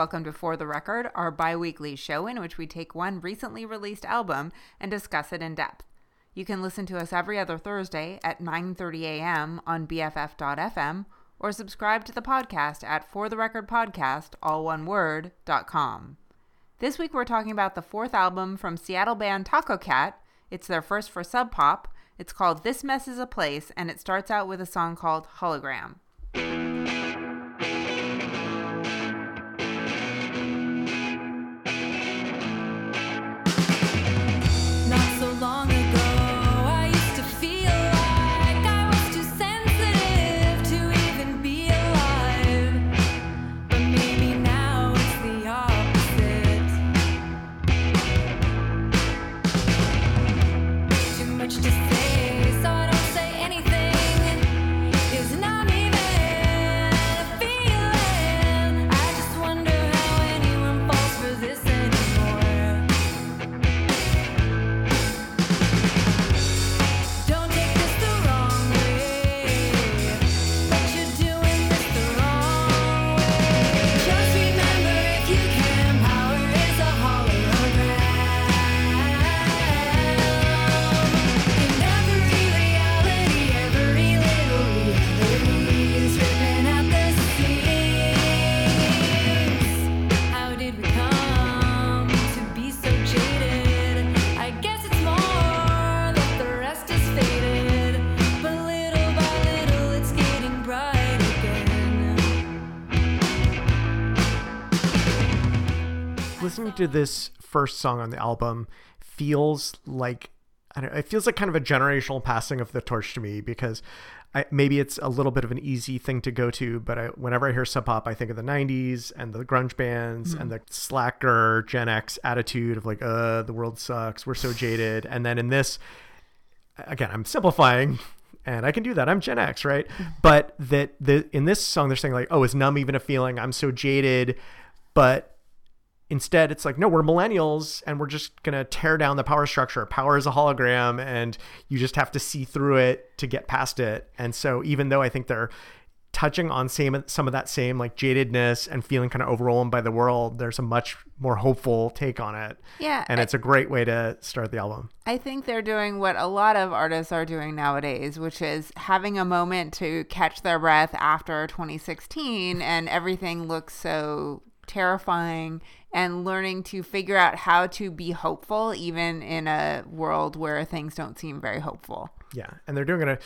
welcome to For the Record, our bi weekly show in which we take one recently released album and discuss it in depth. You can listen to us every other Thursday at 9:30 a.m. on BFF.fm or subscribe to the podcast at For the Record Podcast, all one word, dot .com. This week we're talking about the fourth album from Seattle band Tacocat. It's their first for Sub Pop. It's called This Mess is a Place, and it starts out with a song called Hologram. Listening to this first song on the album feels like I don't know, it feels like kind of a generational passing of the torch to me because I, maybe it's a little bit of an easy thing to go to, but I, whenever I hear sub pop, I think of the '90s and the grunge bands and the slacker Gen X attitude of like, "Uh, the world sucks, we're so jaded." And then in this, again, I'm simplifying, and I can do that. I'm Gen X, right? But that the in this song, they're saying like, "Oh, is numb even a feeling? I'm so jaded," but instead it's like no we're millennials and we're just going to tear down the power structure. Power is a hologram and you just have to see through it to get past it. And so even though i think they're touching on same some of that same like jadedness and feeling kind of overwhelmed by the world there's a much more hopeful take on it. Yeah, and I- it's a great way to start the album. I think they're doing what a lot of artists are doing nowadays, which is having a moment to catch their breath after 2016 and everything looks so terrifying and learning to figure out how to be hopeful even in a world where things don't seem very hopeful. Yeah, and they're doing it a,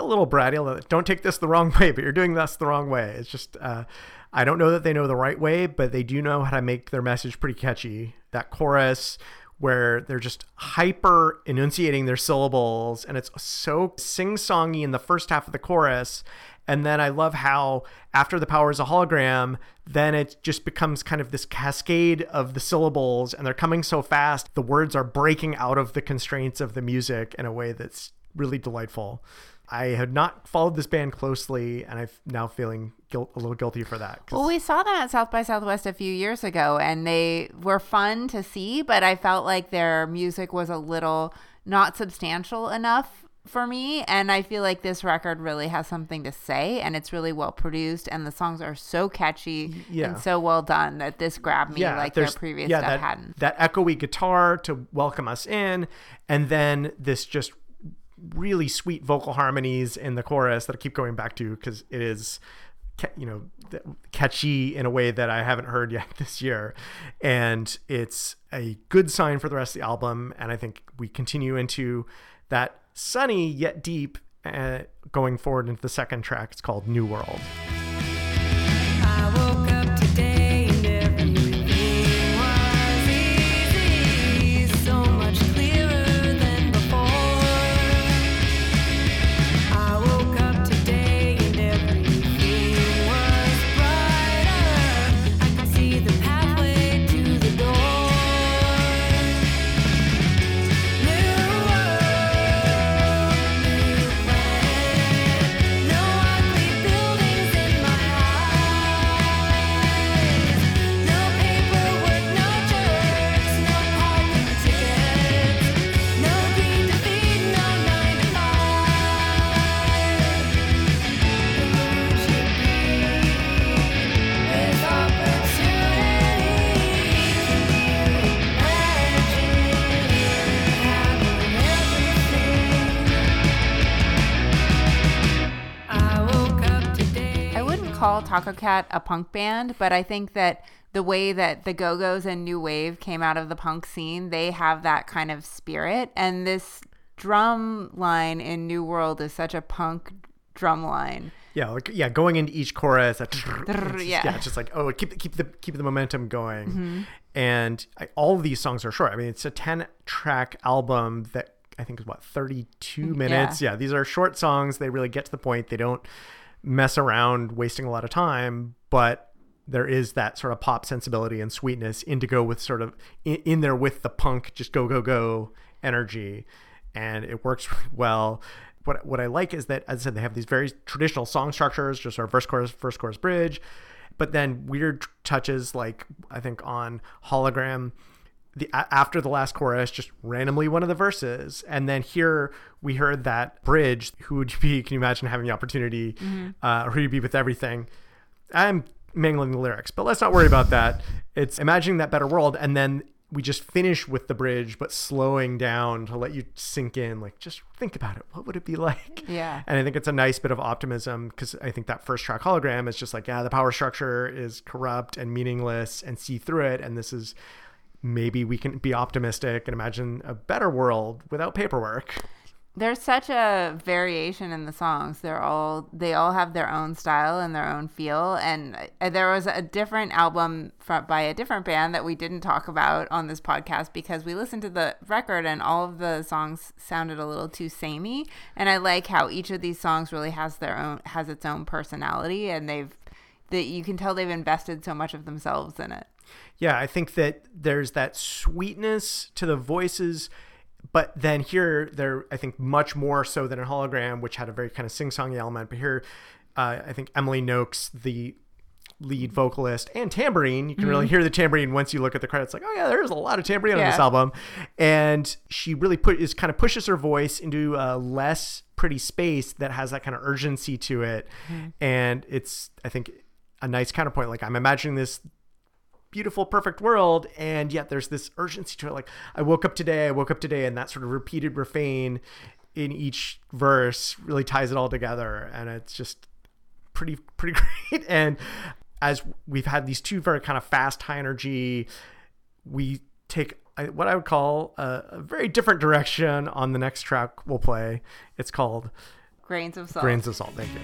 a little bratty. Don't take this the wrong way, but you're doing this the wrong way. It's just, uh, I don't know that they know the right way, but they do know how to make their message pretty catchy. That chorus where they're just hyper enunciating their syllables, and it's so sing songy in the first half of the chorus. And then I love how after the power is a hologram, then it just becomes kind of this cascade of the syllables, and they're coming so fast. The words are breaking out of the constraints of the music in a way that's really delightful. I had not followed this band closely, and I'm now feeling guilt, a little guilty for that. Well, we saw them at South by Southwest a few years ago, and they were fun to see, but I felt like their music was a little not substantial enough for me. And I feel like this record really has something to say, and it's really well produced, and the songs are so catchy yeah. and so well done that this grabbed me like their previous yeah, stuff that, hadn't. That echoey guitar to welcome us in, and then this just really sweet vocal harmonies in the chorus that I keep going back to because it is, you know, catchy in a way that I haven't heard yet this year, and it's a good sign for the rest of the album. And I think we continue into that sunny yet deep. Uh, going forward into the second track, it's called New World. Tacocat a punk band, but I think that the way that the Go Go's and New Wave came out of the punk scene, they have that kind of spirit. And this drum line in New World is such a punk drum line. Yeah, like yeah, going into each chorus, that, it's just- yeah. yeah, it's just like oh, keep keep the keep the momentum going. Mm-hmm. And I, all of these songs are short. I mean, it's a ten track album that I think is what thirty two minutes. Yeah. these are short songs. They really get to the point. They don't mess around, wasting a lot of time. But there is that sort of pop sensibility and sweetness. Indigo with sort of in, in there with the punk, just go go go energy, and it works well what what I like is that as I said they have these very traditional song structures, just our verse chorus, first chorus, bridge, but then weird touches like I think on hologram. The, after the last chorus, just randomly one of the verses, and then here we heard that bridge. Who would you be? Can you imagine having the opportunity? Uh, who you be with everything? I'm mangling the lyrics, but let's not worry about that. It's imagining that better world, and then we just finish with the bridge, but slowing down to let you sink in. Like, just think about it. What would it be like? Yeah. And I think it's a nice bit of optimism because I think that first track hologram is just like, yeah, the power structure is corrupt and meaningless and see through it. And this is maybe we can be optimistic and imagine a better world without paperwork. There's such a variation in the songs. They're all they all have their own style and their own feel. And uh, there was a different album from, by a different band that we didn't talk about on this podcast because we listened to the record and all of the songs sounded a little too samey. And I like how each of these songs really has their own has its own personality, and they've that you can tell they've invested so much of themselves in it. Yeah, I think that there's that sweetness to the voices, but then here they're I think much more so than in hologram, which had a very kind of sing-songy element. But here, uh, I think Emily Nokes, the lead vocalist and tambourine, you can really hear the tambourine once you look at the credits. Like, oh yeah, there's a lot of tambourine on this album, and she really put is kind of pushes her voice into a less pretty space that has that kind of urgency to it, and it's I think a nice counterpoint. Like I'm imagining this beautiful, perfect world, and yet there's this urgency to it. Like I woke up today, I woke up today, and that sort of repeated refrain in each verse really ties it all together, and it's just pretty pretty great. And as we've had these two very kind of fast, high energy, we take I- what I would call a, a very different direction on the next track we'll play. It's called Grains of salt. Grains of Salt. Thank you.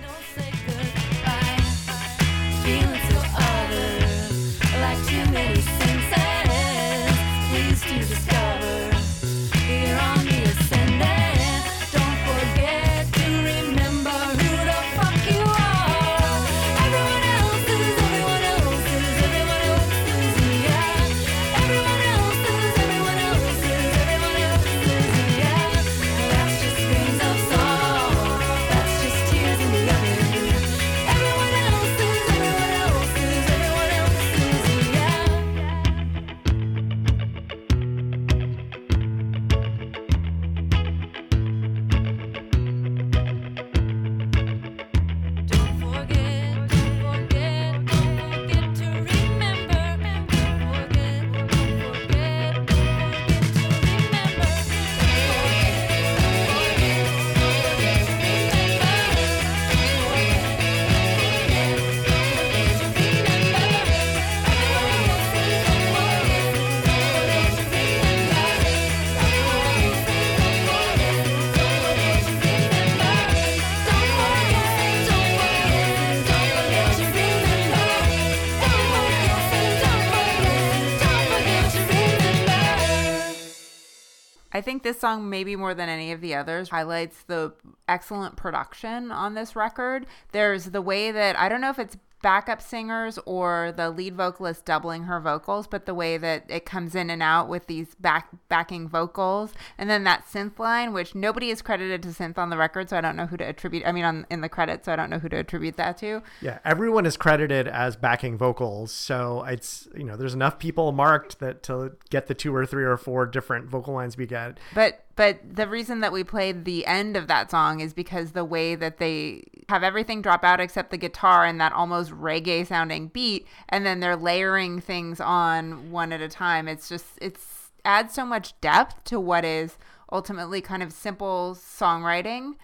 This song, maybe more than any of the others, highlights the excellent production on this record. There's the way that I don't know if it's backup singers or the lead vocalist doubling her vocals, but the way that it comes in and out with these back backing vocals, and then that synth line, which nobody is credited to synth on the record, so I don't know who to attribute. I mean, on in the credits, so I don't know who to attribute that to. Yeah, everyone is credited as backing vocals, so it's you know there's enough people marked that to get the two or three or four different vocal lines we get. But but the reason that we played the end of that song is because the way that they have everything drop out except the guitar and that almost reggae sounding beat and then they're layering things on one at a time. It's just it's adds so much depth to what is ultimately kind of simple songwriting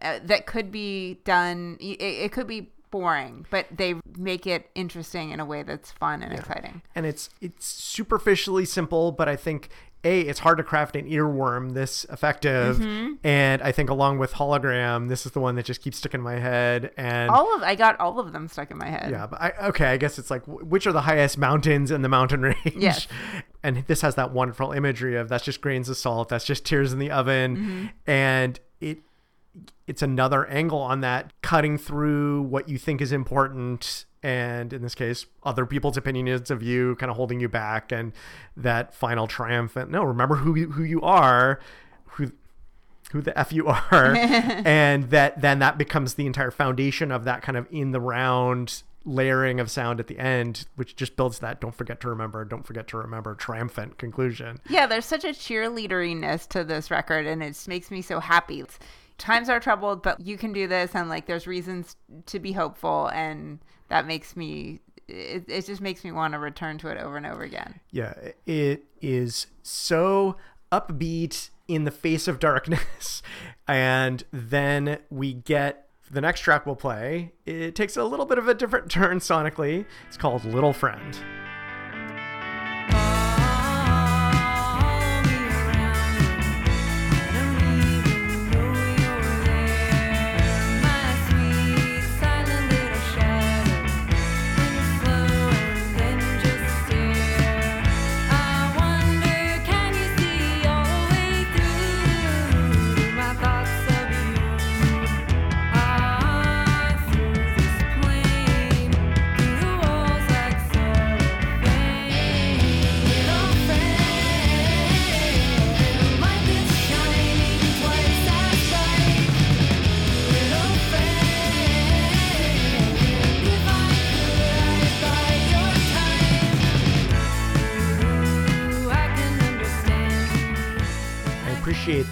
uh, that could be done it, it could be boring, but they make it interesting in a way that's fun and exciting. and it's it's superficially simple, but I think a it's hard to craft an earworm this effective, Mm-hmm. and I think along with hologram, this is the one that just keeps sticking in my head. And All of I got all of them stuck in my head. yeah, but I, okay, I guess it's like which are the highest mountains in the mountain range? Yes. and this has that wonderful imagery of that's just grains of salt, that's just tears in the oven, Mm-hmm. and it it's another angle on that cutting through what you think is important and in this case other people's opinions of you kind of holding you back and that final triumphant no remember who you, who you are who who the f you are. And that then that becomes the entire foundation of that kind of in the round layering of sound at the end which just builds that don't forget to remember don't forget to remember triumphant conclusion. Yeah, there's such a cheerleaderiness to this record, and it just makes me so happy. Times are troubled, but you can do this, and like there's reasons to be hopeful, and that makes me. It, it just makes me want to return to it over and over again. Yeah, it is so upbeat in the face of darkness. And then we get the next track we'll play. It takes a little bit of a different turn sonically. It's called Little Friend.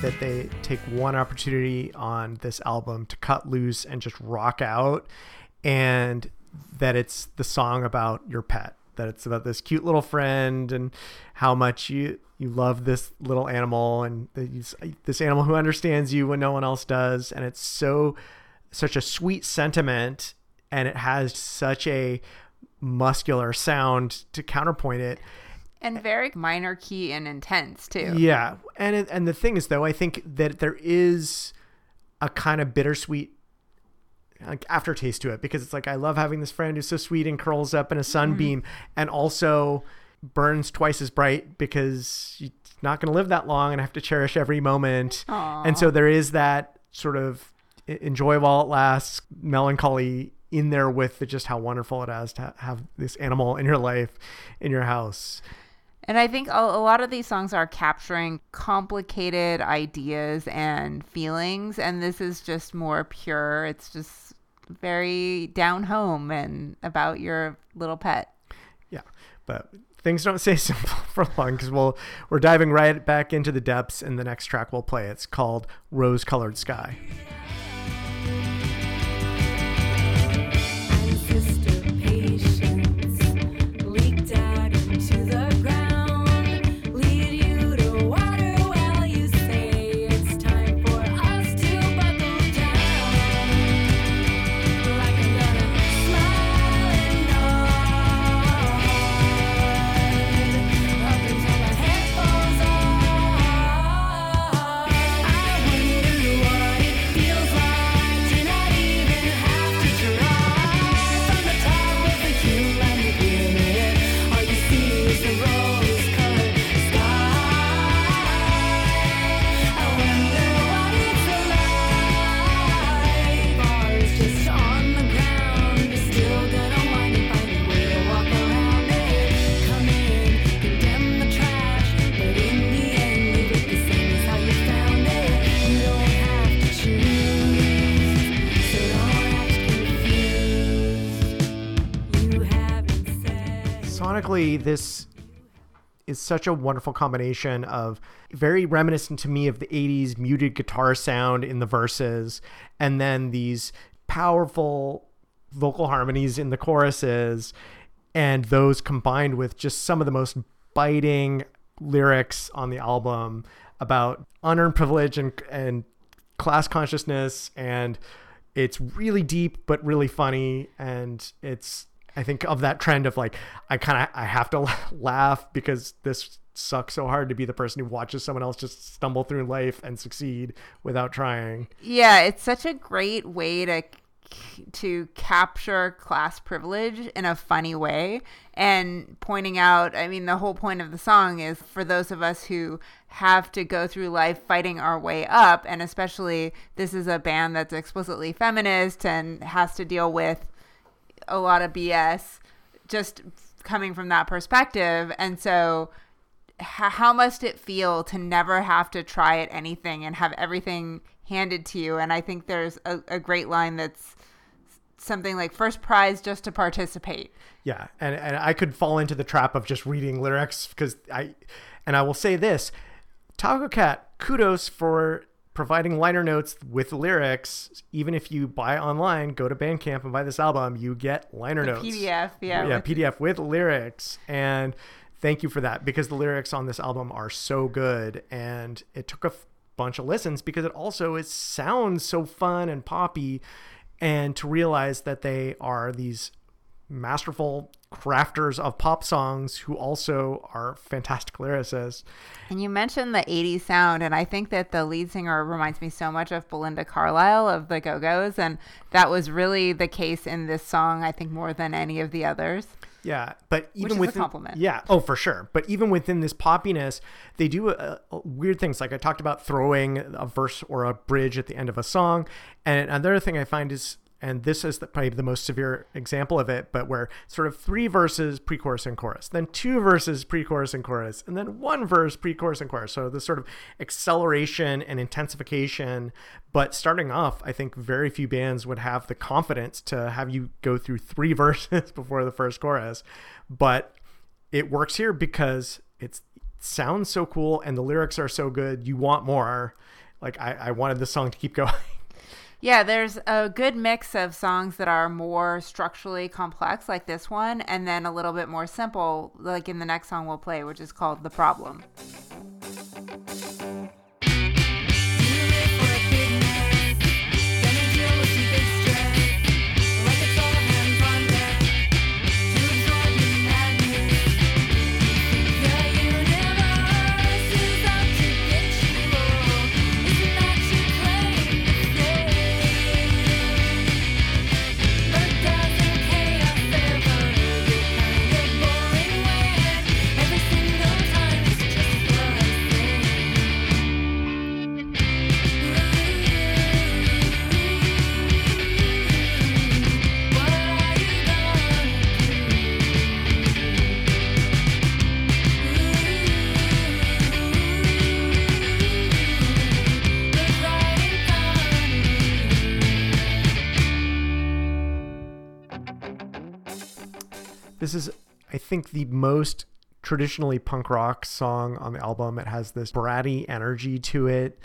That they take one opportunity on this album to cut loose and just rock out, and that it's the song about your pet. That it's about this cute little friend and how much you you love this little animal and these, this animal who understands you when no one else does, and it's so such a sweet sentiment, and it has such a muscular sound to counterpoint it. And very minor key and intense too. Yeah, and it, and the thing is, though, I think that there is a kind of bittersweet like aftertaste to it because it's like I love having this friend who's so sweet and curls up in a mm-hmm. sunbeam, and also burns twice as bright because you're not going to live that long and I have to cherish every moment. And so there is that sort of enjoy while it lasts melancholy in there with the, just how wonderful it is to have this animal in your life, in your house. And I think a, a lot of these songs are capturing complicated ideas and feelings, and this is just more pure. It's just very down home and about your little pet. Yeah, but things don't stay simple for long because we'll we're diving right back into the depths, and the next track we'll play it's called "Rose Colored Sky." This is such a wonderful combination of very reminiscent to me of the 80s muted guitar sound in the verses and then these powerful vocal harmonies in the choruses and those combined with just some of the most biting lyrics on the album about unearned privilege and and class consciousness and it's really deep but really funny and it's i think of that trend of like i kind of i have to laugh because this sucks so hard to be the person who watches someone else just stumble through life and succeed without trying. Yeah, it's such a great way to to capture class privilege in a funny way. And pointing out I mean the whole point of the song is for those of us who have to go through life fighting our way up and especially this is a band that's explicitly feminist and has to deal with a lot of BS just coming from that perspective and so h- how must it feel to never have to try at anything and have everything handed to you? And I think there's a, a great line that's something like first prize just to participate. Yeah, and and I could fall into the trap of just reading lyrics because I, and I will say this, Tacocat, kudos for providing liner notes with lyrics. Even if you buy online, go to Bandcamp and buy this album, you get liner notes. PDF, yeah. yeah, with- PDF with lyrics, and thank you for that because the lyrics on this album are so good, and it took a f- bunch of listens because it also it sounds so fun and poppy, and to realize that they are these masterful crafters of pop songs who also are fantastic lyricists. And you mentioned the 80s sound, and I think that the lead singer reminds me so much of Belinda Carlisle of the Go Go's, and that was really the case in this song, I think, more than any of the others. Yeah, but even with compliment. yeah, oh for sure. But even within this poppiness, they do uh, uh, weird things. Like I talked about throwing a verse or a bridge at the end of a song, and another thing I find is, and this is the, probably the most severe example of it, but where sort of three verses pre-chorus and chorus, then two verses pre-chorus and chorus, and then one verse pre-chorus and chorus. So this sort of acceleration and intensification. But starting off, I think very few bands would have the confidence to have you go through three verses before the first chorus. But it works here because it sounds so cool and the lyrics are so good. You want more. Like I, I wanted the song to keep going. Yeah, there's a good mix of songs that are more structurally complex, like this one, and then a little bit more simple, like in the next song we'll play, which is called The Problem. Think, the most traditionally punk rock song on the album. It has this bratty energy to it,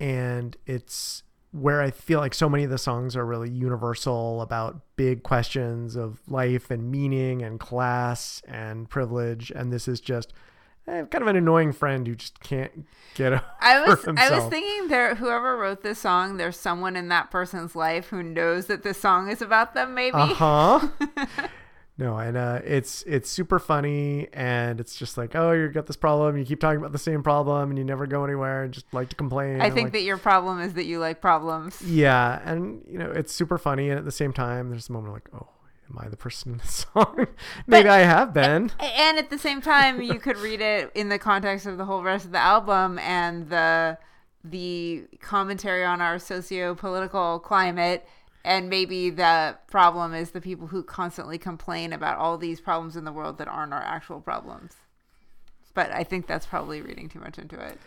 and it's where I feel like so many of the songs are really universal about big questions of life and meaning and class and privilege. And this is just eh, kind of an annoying friend who just can't get over I was I was thinking there whoever wrote this song, there's someone in that person's life who knows that this song is about them maybe. Uh huh. no, and uh, it's it's super funny, and it's just like, oh, you got this problem. You keep talking about the same problem, and you never go anywhere, and just like to complain. I think like- that your problem is that you like problems. yeah, and you know, it's super funny, and at the same time, there's a moment like, oh, am I the person in this song? Maybe I have been. And at the same time, you could read it in the context of the whole rest of the album and the the commentary on our socio-political climate. And maybe the problem is the people who constantly complain about all these problems in the world that aren't our actual problems. But I think that's probably reading too much into it.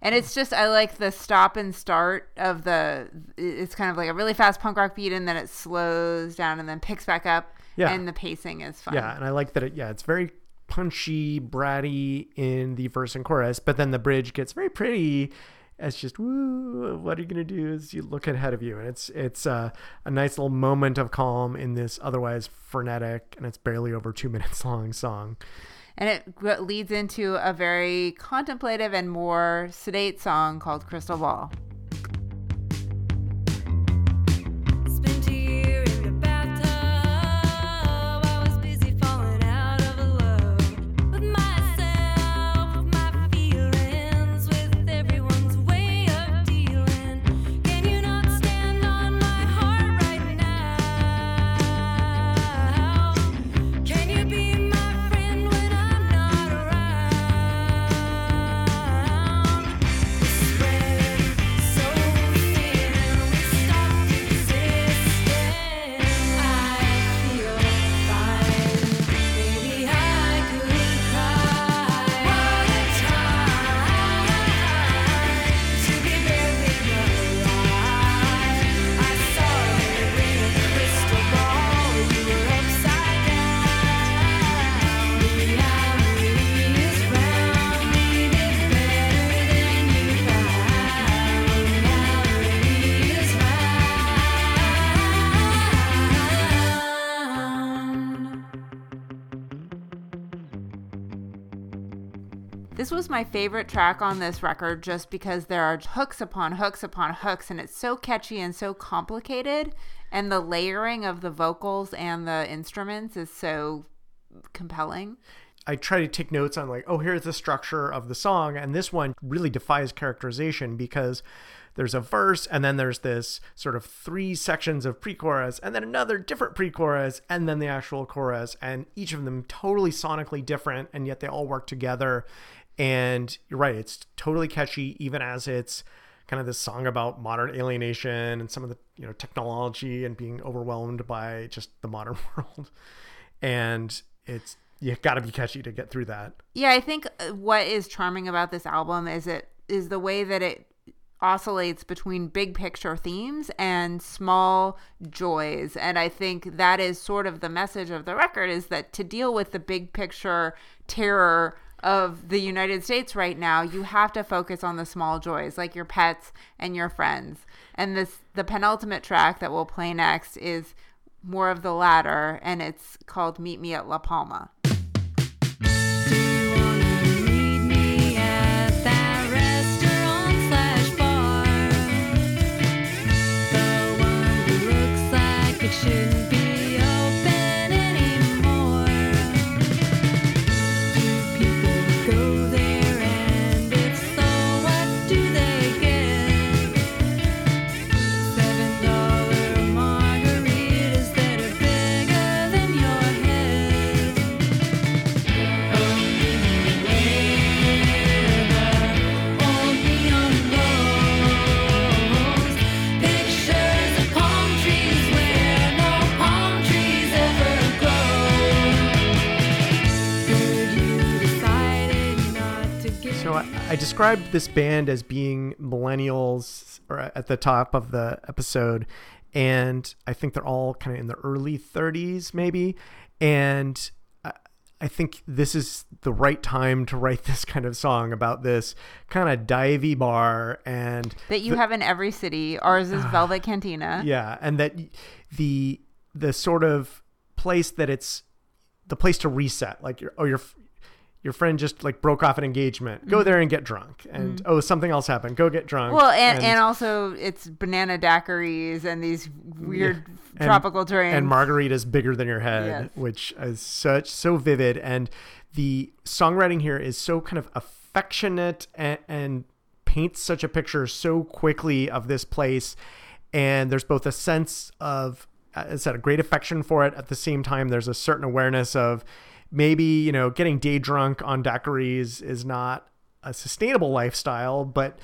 And it's just I like the stop and start of the. It's kind of like a really fast punk rock beat, and then it slows down and then picks back up. Yeah. And the pacing is fun. Yeah, and I like that. It, yeah, it's very punchy, bratty in the verse and chorus, but then the bridge gets very pretty. It's just woo. What are you gonna do? Is you look ahead of you, and it's it's uh, a nice little moment of calm in this otherwise frenetic, and it's barely over two minutes long song. And it leads into a very contemplative and more sedate song called Crystal Ball. My favorite track on this record just because there are hooks upon hooks upon hooks and it's so catchy and so complicated and the layering of the vocals and the instruments is so compelling. I try to take notes on like, oh, here's the structure of the song, and this one really defies characterization because there's a verse and then there's this sort of three sections of pre-chorus and then another different pre-chorus and then the actual chorus and each of them totally sonically different and yet they all work together and you're right it's totally catchy even as it's kind of this song about modern alienation and some of the you know technology and being overwhelmed by just the modern world. And it's you got to be catchy to get through that. Yeah, I think uh, what is charming about this album is it is the way that it oscillates between big picture themes and small joys. And i think that is sort of the message of the record is that to deal with the big picture terror of the united states right now you have to focus on the small joys like your pets and your friends. And this the penultimate track that we'll play next is more of the latter and it's called meet me at la palma. Meet me I, I described this band as being millennials or at the top of the episode, and I think they're all kind of in the early 30s, maybe. And I, I think this is the right time to write this kind of song about this kind of divey bar and that you have in every city. Ours is Velvet Cantina. yeah, and that the the sort of place that it's the place to reset, like your oh your your friend just like broke off an engagement. Go mm-hmm. there and get drunk, and mm-hmm. oh something else happened. Go get drunk. Well, and, and, also it's banana daiquiris and these weird And- tropical drinks. and margarita's bigger than your head, Yes. which is such so vivid, and the songwriting here is so kind of affectionate and, and paints such a picture so quickly of this place, and there's both a sense of as I said, a great affection for it. At the same time, there's a certain awareness of maybe you know getting day drunk on daiquiris is not a sustainable lifestyle, but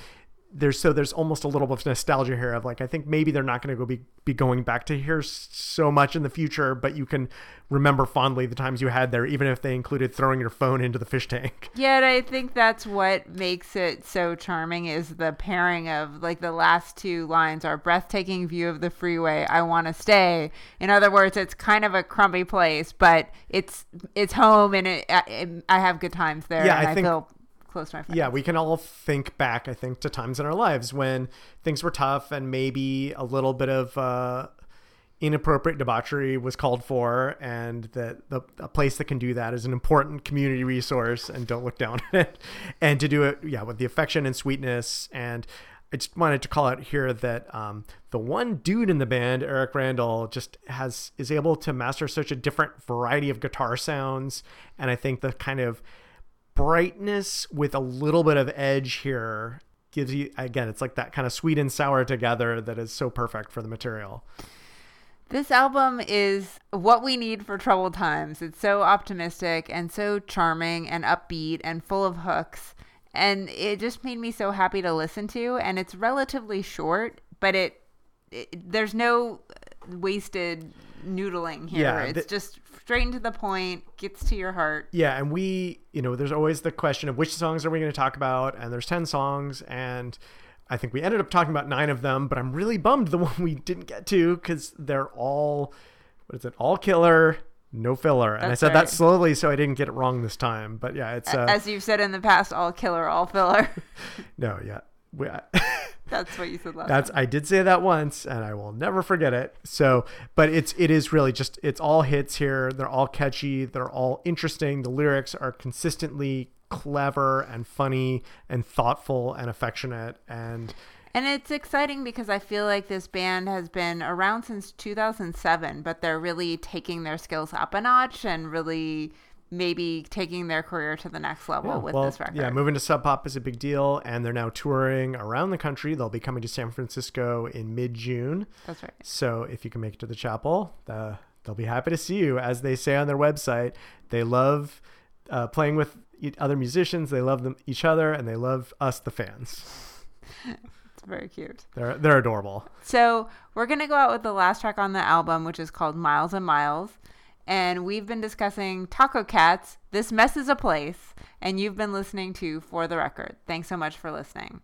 there's so there's almost a little bit of nostalgia here of like I think maybe they're not going to go be be going back to here so much in the future, but you can remember fondly the times you had there, even if they included throwing your phone into the fish tank. Yet I think that's what makes it so charming is the pairing of like the last two lines are breathtaking view of the freeway. I want to stay. In other words, it's kind of a crummy place, but it's it's home and it, I, I have good times there. Yeah, I I, think- feel close to my friends. Yeah, we can all think back, I think, to times in our lives when things were tough and maybe a little bit of uh, inappropriate debauchery was called for, and that the a place that can do that is an important community resource, and don't look down on it. And to do it, yeah, with the affection and sweetness. And I just wanted to call out here that um, the one dude in the band, Eric Randall, just has is able to master such a different variety of guitar sounds, and I think the kind of brightness with a little bit of edge here gives you again it's like that kind of sweet and sour together that is so perfect for the material This album is what we need for troubled times. It's so optimistic and so charming and upbeat and full of hooks. And it just made me so happy to listen to. And it's relatively short, but it, it there's no wasted noodling here. Yeah, it's the- just straight into the point, gets to your heart. yeah and we you know there's always the question of which songs are we going to talk about and there's 10 songs and i think we ended up talking about nine of them but i'm really bummed the one we didn't get to because they're all what is it all killer no filler and i said right. that slowly so i didn't get it wrong this time but yeah it's uh, As you've said in the past, all killer, all filler. no yeah we, That's what you said last That's time. I did say that once, and I will never forget it. So, but it's it is really just it's all hits here. They're all catchy. They're all interesting. The lyrics are consistently clever and funny and thoughtful and affectionate and And it's exciting because I feel like this band has been around since 2007, but they're really taking their skills up a notch and really maybe taking their career to the next level with well, this record. Yeah, moving to Sub Pop is a big deal, and they're now touring around the country. They'll be coming to San Francisco in mid June. That's right. So if you can make it to the chapel, uh, they'll be happy to see you. As they say on their website, they love uh, playing with other musicians. They love them each other, and they love us, the fans. It's very cute. They're they're adorable. So we're gonna go out with the last track on the album, which is called Miles and Miles. And we've been discussing Tacocat's, This Mess is a Place, and you've been listening to For the Record. Thanks so much for listening.